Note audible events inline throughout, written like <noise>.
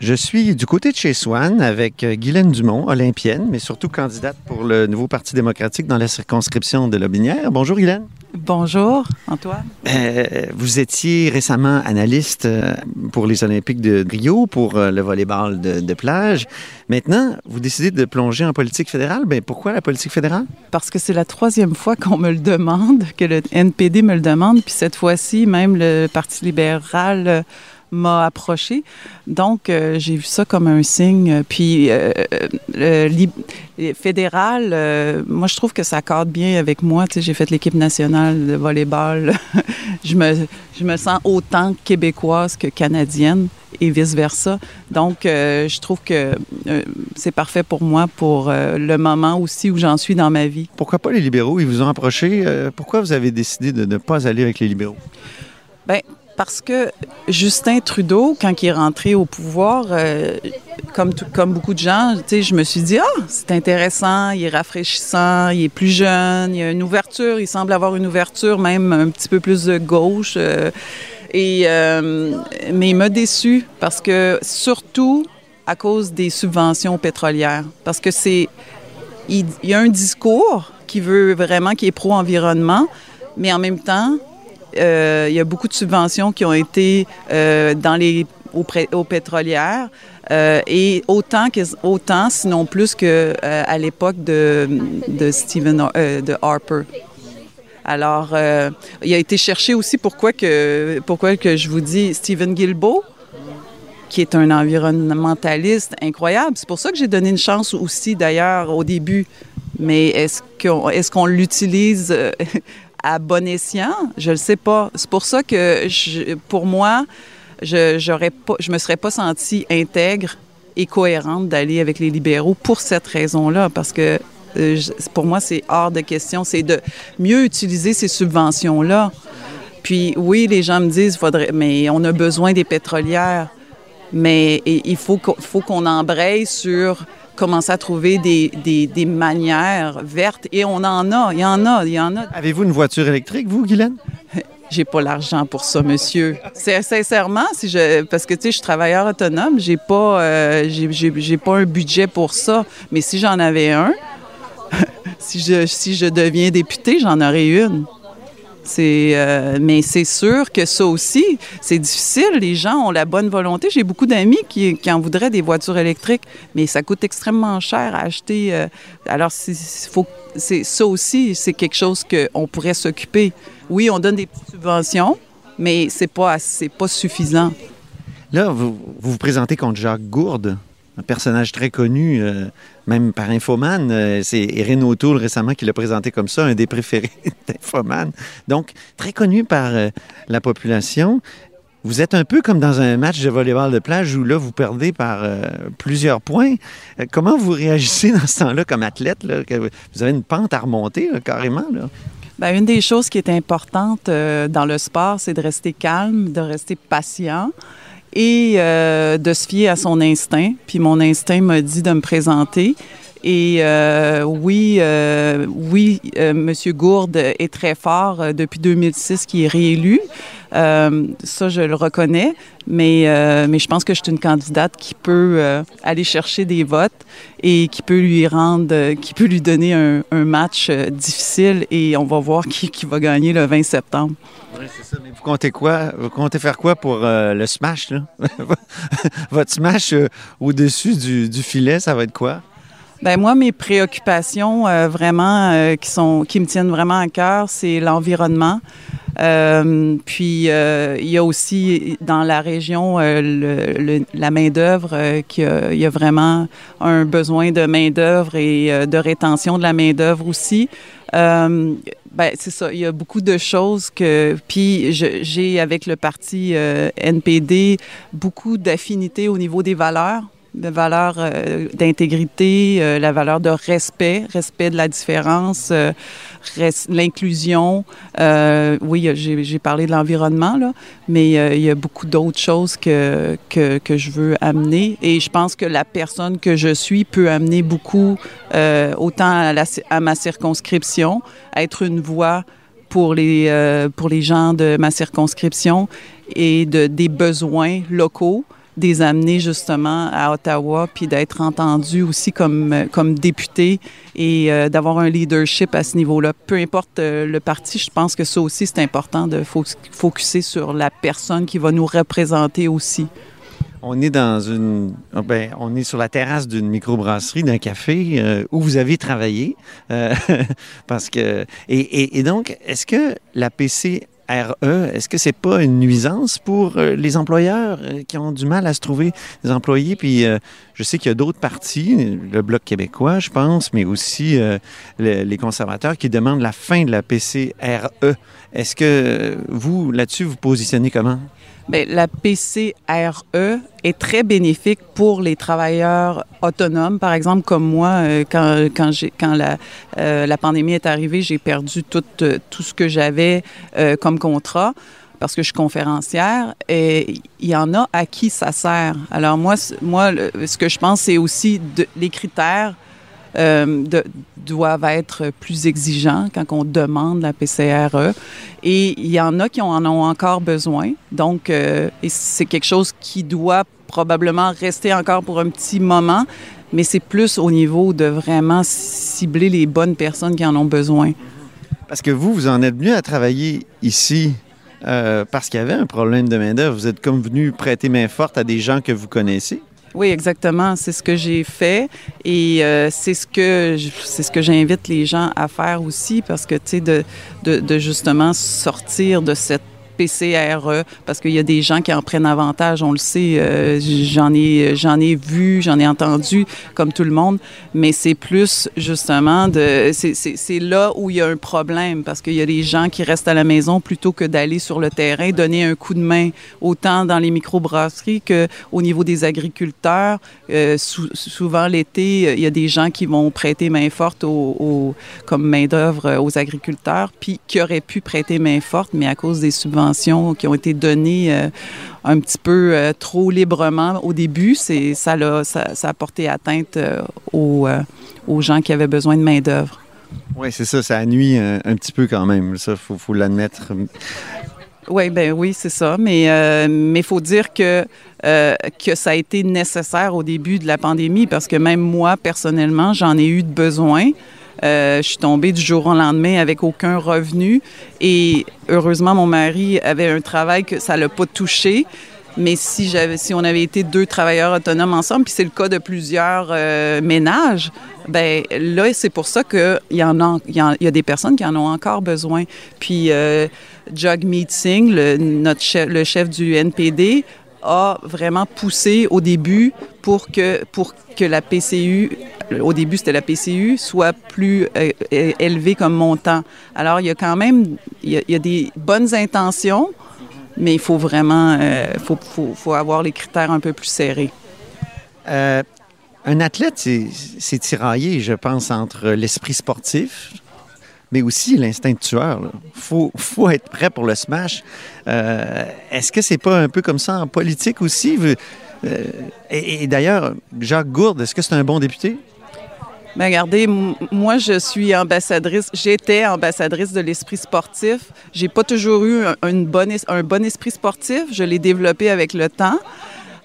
Je suis du côté de chez Swan avec euh, Guylaine Dumont, olympienne, mais surtout candidate pour le nouveau Parti démocratique dans la circonscription de Lobinière. Bonjour Guylaine. Bonjour, Antoine. Euh, vous étiez récemment analyste euh, pour les Olympiques de Rio, pour le volleyball de, de, plage. Maintenant, vous décidez de plonger en politique fédérale. Ben, pourquoi la politique fédérale? Parce que c'est la troisième fois qu'on me le demande, que le NPD me le demande. Puis cette fois-ci, même le Parti libéral m'a approché. Donc, euh, j'ai vu ça comme un signe. Puis, euh, euh le fédéral, moi, je trouve que ça accorde bien avec moi. Tu sais, j'ai fait l'équipe nationale de volleyball. <laughs> je, me, je me sens autant québécoise que canadienne et vice-versa. Donc, je trouve que c'est parfait pour moi pour le moment aussi où j'en suis dans ma vie. Pourquoi pas les libéraux? Ils vous ont approché. pourquoi vous avez décidé de ne pas aller avec les libéraux? Bien, parce que Justin Trudeau, quand il est rentré au pouvoir, euh, comme, beaucoup de gens, je me suis dit, ah, c'est intéressant, il est rafraîchissant, il est plus jeune, il a une ouverture, il semble avoir une ouverture même un petit peu plus de gauche. Euh, et, euh, mais il m'a déçu parce que, surtout à cause des subventions pétrolières, parce que c'est, il y a un discours qui veut vraiment, qui est pro-environnement, mais en même temps, euh, il y a beaucoup de subventions qui ont été euh, dans les, aux, pétrolières. Euh, et autant, que, autant, sinon plus qu'à euh, à l'époque de, Stephen de Harper. Alors, il a été cherché aussi pourquoi que, pourquoi que je vous dis Stephen Guilbeault, qui est un environnementaliste incroyable. C'est pour ça que j'ai donné une chance aussi, d'ailleurs, au début. Mais est-ce qu'on est qu'on l'utilise à bon escient? Je ne sais pas. C'est pour ça que, pour moi, je ne me serais pas sentie intègre et cohérente d'aller avec les libéraux pour cette raison-là, parce que euh, pour moi, c'est hors de question. C'est de mieux utiliser ces subventions-là. Puis oui, les gens me disent, faudrait, mais on a besoin des pétrolières. Mais il faut qu'on embraye sur commencer à trouver des, des, des, manières vertes. Et on en a, il y en a, il y en a. Avez-vous une voiture électrique, vous, Guylaine? <laughs> J'ai pas l'argent pour ça, monsieur. C'est sincèrement, si je, parce que tu sais, je suis travailleur autonome, j'ai pas, euh, j'ai pas un budget pour ça. Mais si j'en avais un, <laughs> si je, si je deviens député, j'en aurais une. Euh, mais c'est sûr que ça aussi, c'est difficile. Les gens ont la bonne volonté. J'ai beaucoup d'amis qui, en voudraient des voitures électriques, mais ça coûte extrêmement cher à acheter. Euh, alors, c'est, ça aussi, c'est quelque chose qu'on pourrait s'occuper. Oui, on donne des petites subventions, mais c'est pas, c'est pas suffisant. Là, vous, vous vous présentez contre Jacques Gourde un personnage très connu, euh, même par Infoman. Euh, c'est Erin O'Toole récemment qui l'a présenté comme ça, un des préférés <laughs> d'Infoman. Donc, très connu par euh, la population. Vous êtes un peu comme dans un match de volleyball de plage où là, vous perdez par plusieurs points. Comment vous réagissez dans ce temps-là comme athlète? Vous avez une pente à remonter carrément? Là? Bien, une des choses qui est importante dans le sport, c'est de rester calme, de rester patient et euh, de se fier à son instinct. Puis mon instinct m'a dit de me présenter. Et euh, oui, euh, oui, euh, M. Gourde est très fort euh, depuis 2006, qui est réélu. Euh, ça, je le reconnais, mais, mais je pense que je suis une candidate qui peut aller chercher des votes et qui peut lui rendre, qui peut lui donner un, match difficile et on va voir qui, qui va gagner le 20 septembre. Oui, c'est ça. Mais vous comptez quoi? Vous comptez faire quoi pour euh, le smash? <laughs> Votre smash euh, au-dessus du, du, filet, ça va être quoi? Ben moi, mes préoccupations euh, vraiment euh, qui sont qui me tiennent vraiment à cœur, c'est l'environnement. Euh, puis il y a aussi dans la région le, le, la main d'œuvre qu'il y, y, a vraiment un besoin de main d'œuvre et de rétention de la main d'œuvre aussi. Euh, ben, c'est ça. Il y a beaucoup de choses que. Puis, j'ai avec le parti euh, NPD beaucoup d'affinités au niveau des valeurs de valeur euh, d'intégrité, euh, la valeur de respect, respect de la différence, euh, l'inclusion. Oui, j'ai parlé de l'environnement, là, mais il y a beaucoup d'autres choses que, que, je veux amener. Et je pense que la personne que je suis peut amener beaucoup, autant à, la, à ma circonscription, être une voix pour les, pour les gens de ma circonscription et de, des besoins locaux des amener justement à Ottawa, puis d'être entendu aussi comme, comme député et euh, d'avoir un leadership à ce niveau-là. Peu importe euh, le parti, je pense que ça aussi, c'est important de focuser sur la personne qui va nous représenter aussi. On est dans une, ah ben, on est sur la terrasse d'une microbrasserie, d'un café euh, où vous avez travaillé, <laughs> parce que et, et donc est-ce que la PC RE, est-ce que c'est pas une nuisance pour euh, les employeurs euh, qui ont du mal à se trouver des employés? Puis euh, je sais qu'il y a d'autres partis, le Bloc québécois, je pense, mais aussi les conservateurs qui demandent la fin de la PCRE. Est-ce que vous, là-dessus, vous positionnez comment? Bien, la PCRE est très bénéfique pour les travailleurs autonomes. Par exemple, comme moi, euh, quand, euh, la, pandémie est arrivée, j'ai perdu tout, euh, ce que j'avais comme contrat parce que je suis conférencière et il y en a à qui ça sert. Alors moi, ce que je pense, c'est aussi les critères euh, doivent être plus exigeants quand on demande la PCRE. Et il y en a qui en ont encore besoin. Donc, euh, c'est quelque chose qui doit probablement rester encore pour un petit moment, mais c'est plus au niveau de vraiment cibler les bonnes personnes qui en ont besoin. Parce que vous, vous en êtes venu à travailler ici euh, parce qu'il y avait un problème de main-d'œuvre. Vous êtes comme venu prêter main forte à des gens que vous connaissez. Oui, exactement. C'est ce que j'ai fait et euh, c'est ce que c'est ce que j'invite les gens à faire aussi parce que tu sais de, de, de justement sortir de cette PCRE parce qu'il y a des gens qui en prennent avantage, on le sait. Euh, j'en ai, j'en ai vu, j'en ai entendu, comme tout le monde, mais c'est plus justement de, c'est là où il y a un problème parce qu'il y a des gens qui restent à la maison plutôt que d'aller sur le terrain, donner un coup de main autant dans les microbrasseries qu'au niveau des agriculteurs. Euh, souvent l'été, il y a des gens qui vont prêter main forte au, comme main d'œuvre aux agriculteurs, puis qui auraient pu prêter main forte, mais à cause des subventions qui ont été données euh, un petit peu euh, trop librement au début, c'est, ça, a, ça, a porté atteinte euh, aux, aux, gens qui avaient besoin de main-d'œuvre. Oui, c'est ça, ça nuit un, un, petit peu quand même, ça, il faut, l'admettre. Oui, ben oui, c'est ça. Mais il faut dire que, que ça a été nécessaire au début de la pandémie parce que même moi, personnellement, j'en ai eu de besoin. Euh, je suis tombée du jour au lendemain avec aucun revenu et heureusement, mon mari avait un travail que ça l'a pas touché. Mais si, on avait été deux travailleurs autonomes ensemble, puis c'est le cas de plusieurs euh, ménages, ben là, c'est pour ça qu'il y a, y, a des personnes qui en ont encore besoin. Puis euh, Jagmeet Singh, le, notre le chef du NPD, a vraiment poussé au début pour que, pour que la PCU, au début c'était la PCU, soit plus euh, élevée comme montant. Alors il y a quand même, il y a, des bonnes intentions, mais il faut vraiment, euh, faut, faut, avoir les critères un peu plus serrés. Euh, un athlète, c'est tiraillé, je pense, entre l'esprit sportif, mais aussi l'instinct tueur. Il faut, faut, être prêt pour le smash. Euh, Est-ce que c'est pas un peu comme ça en politique aussi? Euh, et, d'ailleurs, Jacques Gourde, est-ce que c'est un bon député? Regardez, moi, je suis ambassadrice, j'étais ambassadrice de l'esprit sportif. J'ai pas toujours eu un, un bon esprit sportif. Je l'ai développé avec le temps.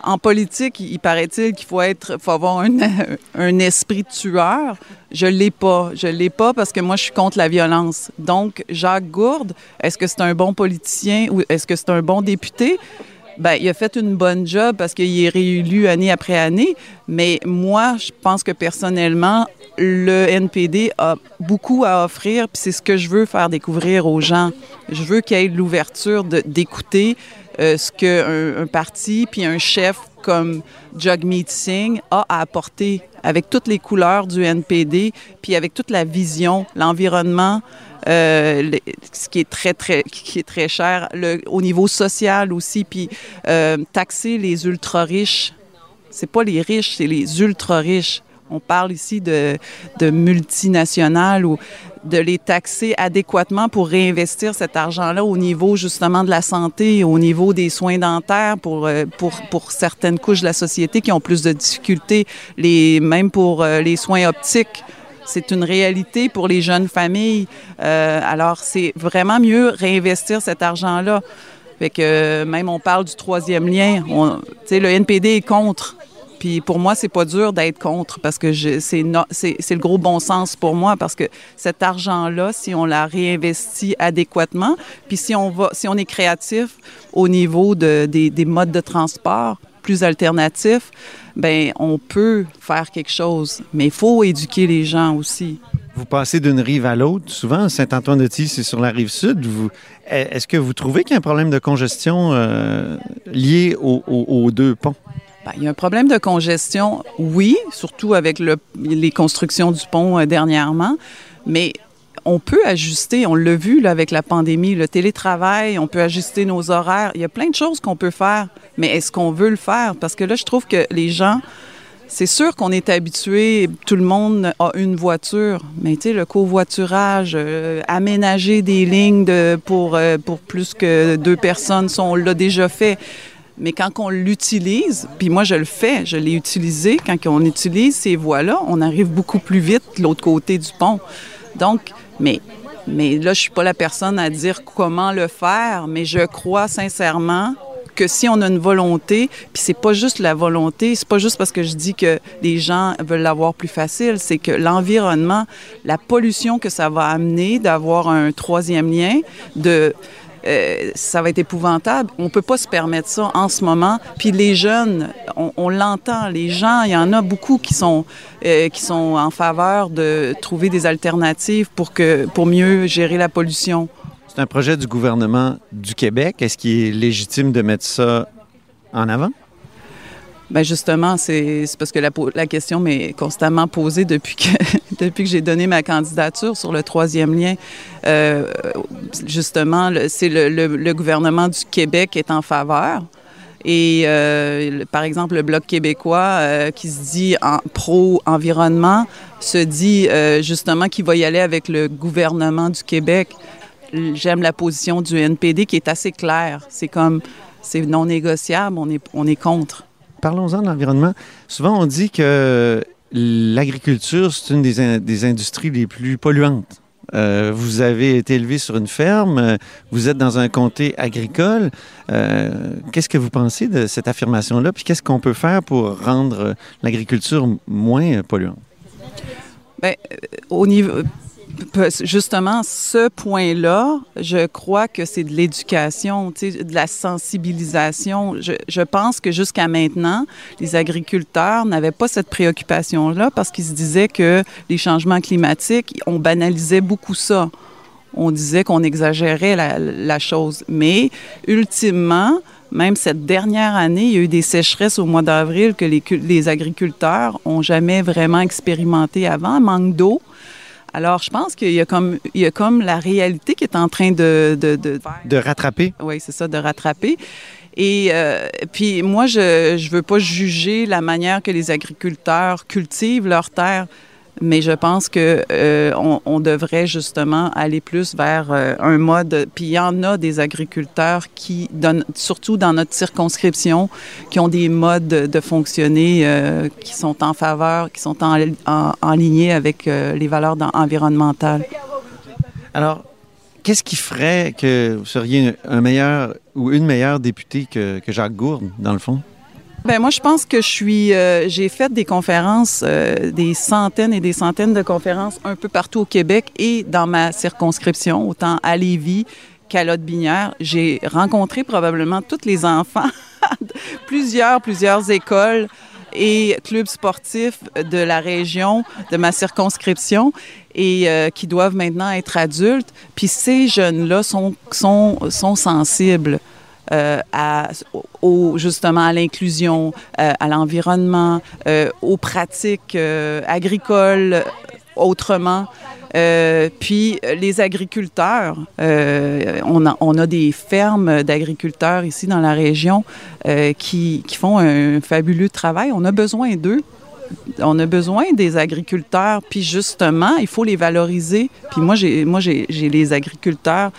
En politique, il paraît-il qu'il faut avoir un, <laughs> un esprit tueur. Je l'ai pas. Je l'ai pas parce que moi, je suis contre la violence. Donc, Jacques Gourde, est-ce que c'est un bon politicien ou est-ce que c'est un bon député? Ben, il a fait une bonne job parce qu'il est réélu année après année. Mais moi, je pense que personnellement, le NPD a beaucoup à offrir, puis c'est ce que je veux faire découvrir aux gens. Je veux qu'il y ait l'ouverture d'écouter euh, ce qu'un un parti puis un chef comme Jagmeet Singh a à apporter avec toutes les couleurs du NPD, puis avec toute la vision, l'environnement, euh, ce qui est très, très, qui est très cher, au niveau social aussi, puis euh, taxer les ultra-riches. C'est pas les riches, c'est les ultra-riches. On parle ici de, de multinationales ou de les taxer adéquatement pour réinvestir cet argent-là au niveau justement de la santé, au niveau des soins dentaires pour, euh, pour, pour certaines couches de la société qui ont plus de difficultés, les, même pour euh, les soins optiques. C'est une réalité pour les jeunes familles. Euh, alors, c'est vraiment mieux réinvestir cet argent-là. Fait que même on parle du troisième lien. Tu sais, le NPD est contre. Puis pour moi, c'est pas dur d'être contre parce que c'est le gros bon sens pour moi parce que cet argent-là, si on la réinvestit adéquatement, puis si on va, si on est créatif au niveau de, des, des modes de transport plus alternatifs, ben on peut faire quelque chose. Mais il faut éduquer les gens aussi. Vous passez d'une rive à l'autre. Souvent, Saint-Antoine-de-Tilly, c'est sur la rive sud. Est-ce que vous trouvez qu'il y a un problème de congestion euh, lié aux deux ponts? Ben, il y a un problème de congestion, oui, surtout avec les constructions du pont euh, dernièrement, mais on peut ajuster, on l'a vu là, avec la pandémie, le télétravail, on peut ajuster nos horaires. Il y a plein de choses qu'on peut faire, mais est-ce qu'on veut le faire? Parce que là, je trouve que les gens, c'est sûr qu'on est habitué, tout le monde a une voiture, mais tu sais, le covoiturage, euh, aménager des lignes pour, euh, pour plus que deux personnes, on l'a déjà fait. Mais quand on l'utilise, puis moi je le fais, je l'ai utilisé, quand on utilise ces voies-là, on arrive beaucoup plus vite de l'autre côté du pont. Donc, mais, mais là, je suis pas la personne à dire comment le faire, mais je crois sincèrement que si on a une volonté, puis c'est pas juste la volonté, c'est pas juste parce que je dis que les gens veulent l'avoir plus facile, c'est que l'environnement, la pollution que ça va amener d'avoir un troisième lien, de euh, ça va être épouvantable. On peut pas se permettre ça en ce moment. Puis les jeunes, on, l'entend, les gens, il y en a beaucoup qui sont euh, qui sont en faveur de trouver des alternatives pour que pour mieux gérer la pollution. C'est un projet du gouvernement du Québec. Est-ce qu'il est légitime de mettre ça en avant? Bien justement, c'est parce que la, question m'est constamment posée depuis que, <laughs> depuis que j'ai donné ma candidature sur le troisième lien. Euh, justement, c'est le, gouvernement du Québec est en faveur. Et euh, par exemple, le Bloc québécois euh, qui se dit en pro-environnement se dit justement qu'il va y aller avec le gouvernement du Québec. J'aime la position du NPD qui est assez claire. C'est comme, c'est non négociable, on est, on est contre parlons-en de l'environnement. Souvent, on dit que l'agriculture, c'est une des, industries les plus polluantes. Euh, vous avez été élevé sur une ferme, vous êtes dans un comté agricole. Euh, qu'est-ce que vous pensez de cette affirmation-là? Puis qu'est-ce qu'on peut faire pour rendre l'agriculture moins polluante? Bien, euh, au niveau, justement, ce point-là, je crois que c'est de l'éducation, de la sensibilisation. Je, pense que jusqu'à maintenant, les agriculteurs n'avaient pas cette préoccupation-là parce qu'ils se disaient que les changements climatiques, on banalisait beaucoup ça. On disait qu'on exagérait la, la chose. Mais ultimement, même cette dernière année, il y a eu des sécheresses au mois d'avril que les, les agriculteurs ont jamais vraiment expérimenté avant, manque d'eau. Alors, je pense qu'il y a comme, il y a comme la réalité qui est en train de... De, de, rattraper. Oui, c'est ça, de rattraper. Et euh, puis moi, je ne veux pas juger la manière que les agriculteurs cultivent leurs terres. Mais je pense que euh, on, devrait justement aller plus vers euh, un mode. Puis il y en a des agriculteurs qui donnent, surtout dans notre circonscription, qui ont des modes de, fonctionner euh, qui sont en faveur, qui sont en, en, lignée avec les valeurs environnementales. Alors, qu'est-ce qui ferait que vous seriez un meilleur ou une meilleure députée que, que Jacques Gourde, dans le fond? Ben moi, je pense que je suis. Euh, j'ai fait des conférences, euh, des centaines et des centaines de conférences un peu partout au Québec et dans ma circonscription, autant à Lévis qu'à Lotte-Binière. J'ai rencontré probablement tous les enfants, <laughs> plusieurs, plusieurs écoles et clubs sportifs de la région, de ma circonscription, et euh, qui doivent maintenant être adultes. Puis ces jeunes-là sont, sont, sont sensibles euh, à, justement à l'inclusion, euh, à l'environnement, euh, aux pratiques agricoles autrement. puis les agriculteurs, on, a, des fermes d'agriculteurs ici dans la région qui, font un fabuleux travail. On a besoin d'eux. On a besoin des agriculteurs. Puis justement, il faut les valoriser. Puis moi, j'ai, les agriculteurs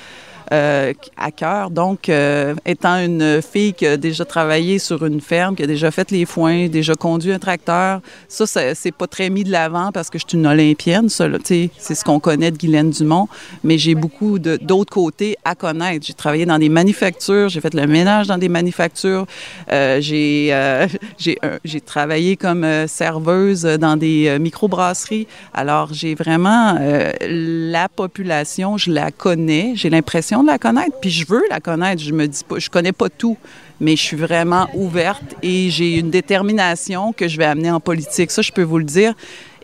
euh, à cœur. Donc, euh, étant une fille qui a déjà travaillé sur une ferme, qui a déjà fait les foins, déjà conduit un tracteur, ça, c'est pas très mis de l'avant parce que je suis une olympienne, ça, c'est ce qu'on connaît de Guylaine Dumont, mais j'ai beaucoup d'autres côtés à connaître. J'ai travaillé dans des manufactures, j'ai fait le ménage dans des manufactures, euh, j'ai <laughs> travaillé comme serveuse dans des microbrasseries. Alors, j'ai vraiment la population, je la connais, j'ai l'impression de la connaître, puis je veux la connaître. Je me dis pas, je connais pas tout, mais je suis vraiment ouverte et j'ai une détermination que je vais amener en politique. Ça, je peux vous le dire.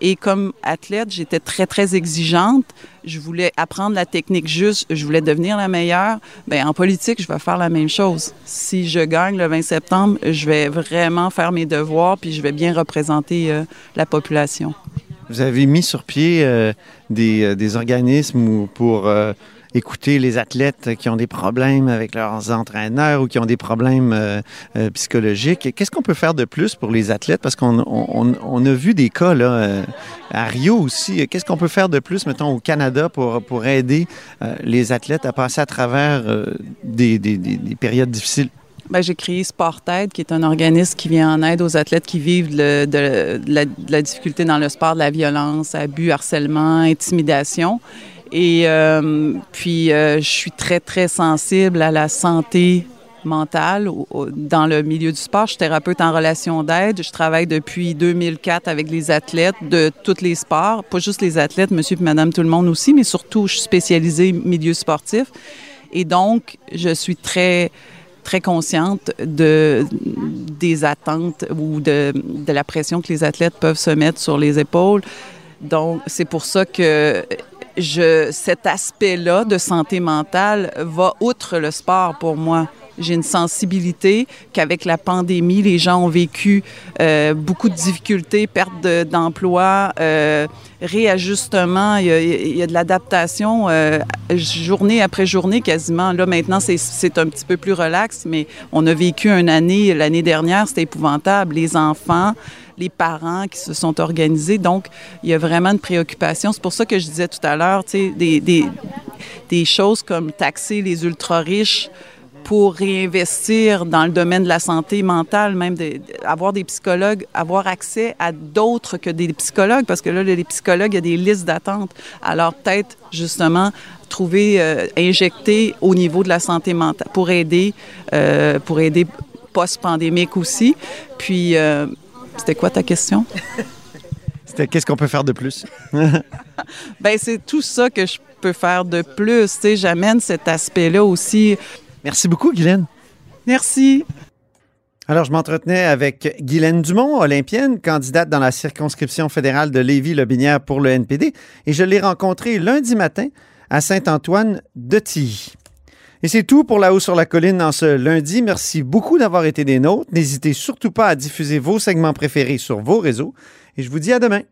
Et comme athlète, j'étais très, très exigeante. Je voulais apprendre la technique juste. Je voulais devenir la meilleure. Bien, en politique, je vais faire la même chose. Si je gagne le 20 septembre, je vais vraiment faire mes devoirs puis je vais bien représenter euh, la population. Vous avez mis sur pied euh, des, euh, des, organismes pour écouter les athlètes qui ont des problèmes avec leurs entraîneurs ou qui ont des problèmes euh, euh, psychologiques. Qu'est-ce qu'on peut faire de plus pour les athlètes? Parce qu'on on, a vu des cas euh, à Rio aussi. Qu'est-ce qu'on peut faire de plus, mettons, au Canada pour, aider les athlètes à passer à travers des, des, des, périodes difficiles? Bien, j'ai créé SportAid, qui est un organisme qui vient en aide aux athlètes qui vivent de, la, de, la, difficulté dans le sport, de la violence, abus, harcèlement, intimidation. Et euh, puis, euh, je suis très, très sensible à la santé mentale dans le milieu du sport. Je suis thérapeute en relation d'aide. Je travaille depuis 2004 avec les athlètes de tous les sports, pas juste les athlètes, monsieur et madame tout le monde aussi, mais surtout, je suis spécialisée milieu sportif. Et donc, je suis très très consciente de, des attentes ou de, de la pression que les athlètes peuvent se mettre sur les épaules. Donc, c'est pour ça que je, cet aspect-là de santé mentale va outre le sport pour moi. J'ai une sensibilité qu'avec la pandémie, les gens ont vécu euh, beaucoup de difficultés, perte d'emploi, euh, réajustement, il y, a, de l'adaptation euh, journée après journée quasiment. Là, maintenant, c'est un petit peu plus relax, mais on a vécu une année, l'année dernière, c'était épouvantable. Les enfants, les parents qui se sont organisés. Donc, il y a vraiment une préoccupation. C'est pour ça que je disais tout à l'heure, tu sais, des, choses comme taxer les ultra-riches pour réinvestir dans le domaine de la santé mentale, même de, avoir des psychologues, avoir accès à d'autres que des psychologues, parce que là, les psychologues, il y a des listes d'attente. Alors, peut-être, justement, trouver, euh, injecter au niveau de la santé mentale pour aider, euh, pour aider post-pandémique aussi. Puis, euh, c'était quoi ta question? <laughs> C'était qu'est-ce qu'on peut faire de plus? <laughs> ben c'est tout ça que je peux faire de plus. Tu sais, j'amène cet aspect-là aussi. Merci beaucoup, Guylaine. Merci. Alors, je m'entretenais avec Guylaine Dumont, olympienne, candidate dans la circonscription fédérale de Lévis-Lobinière pour le NPD, et je l'ai rencontrée lundi matin à Saint-Antoine de Tilly. Et c'est tout pour La Haut sur la Colline en ce lundi. Merci beaucoup d'avoir été des nôtres. N'hésitez surtout pas à diffuser vos segments préférés sur vos réseaux. Et je vous dis à demain.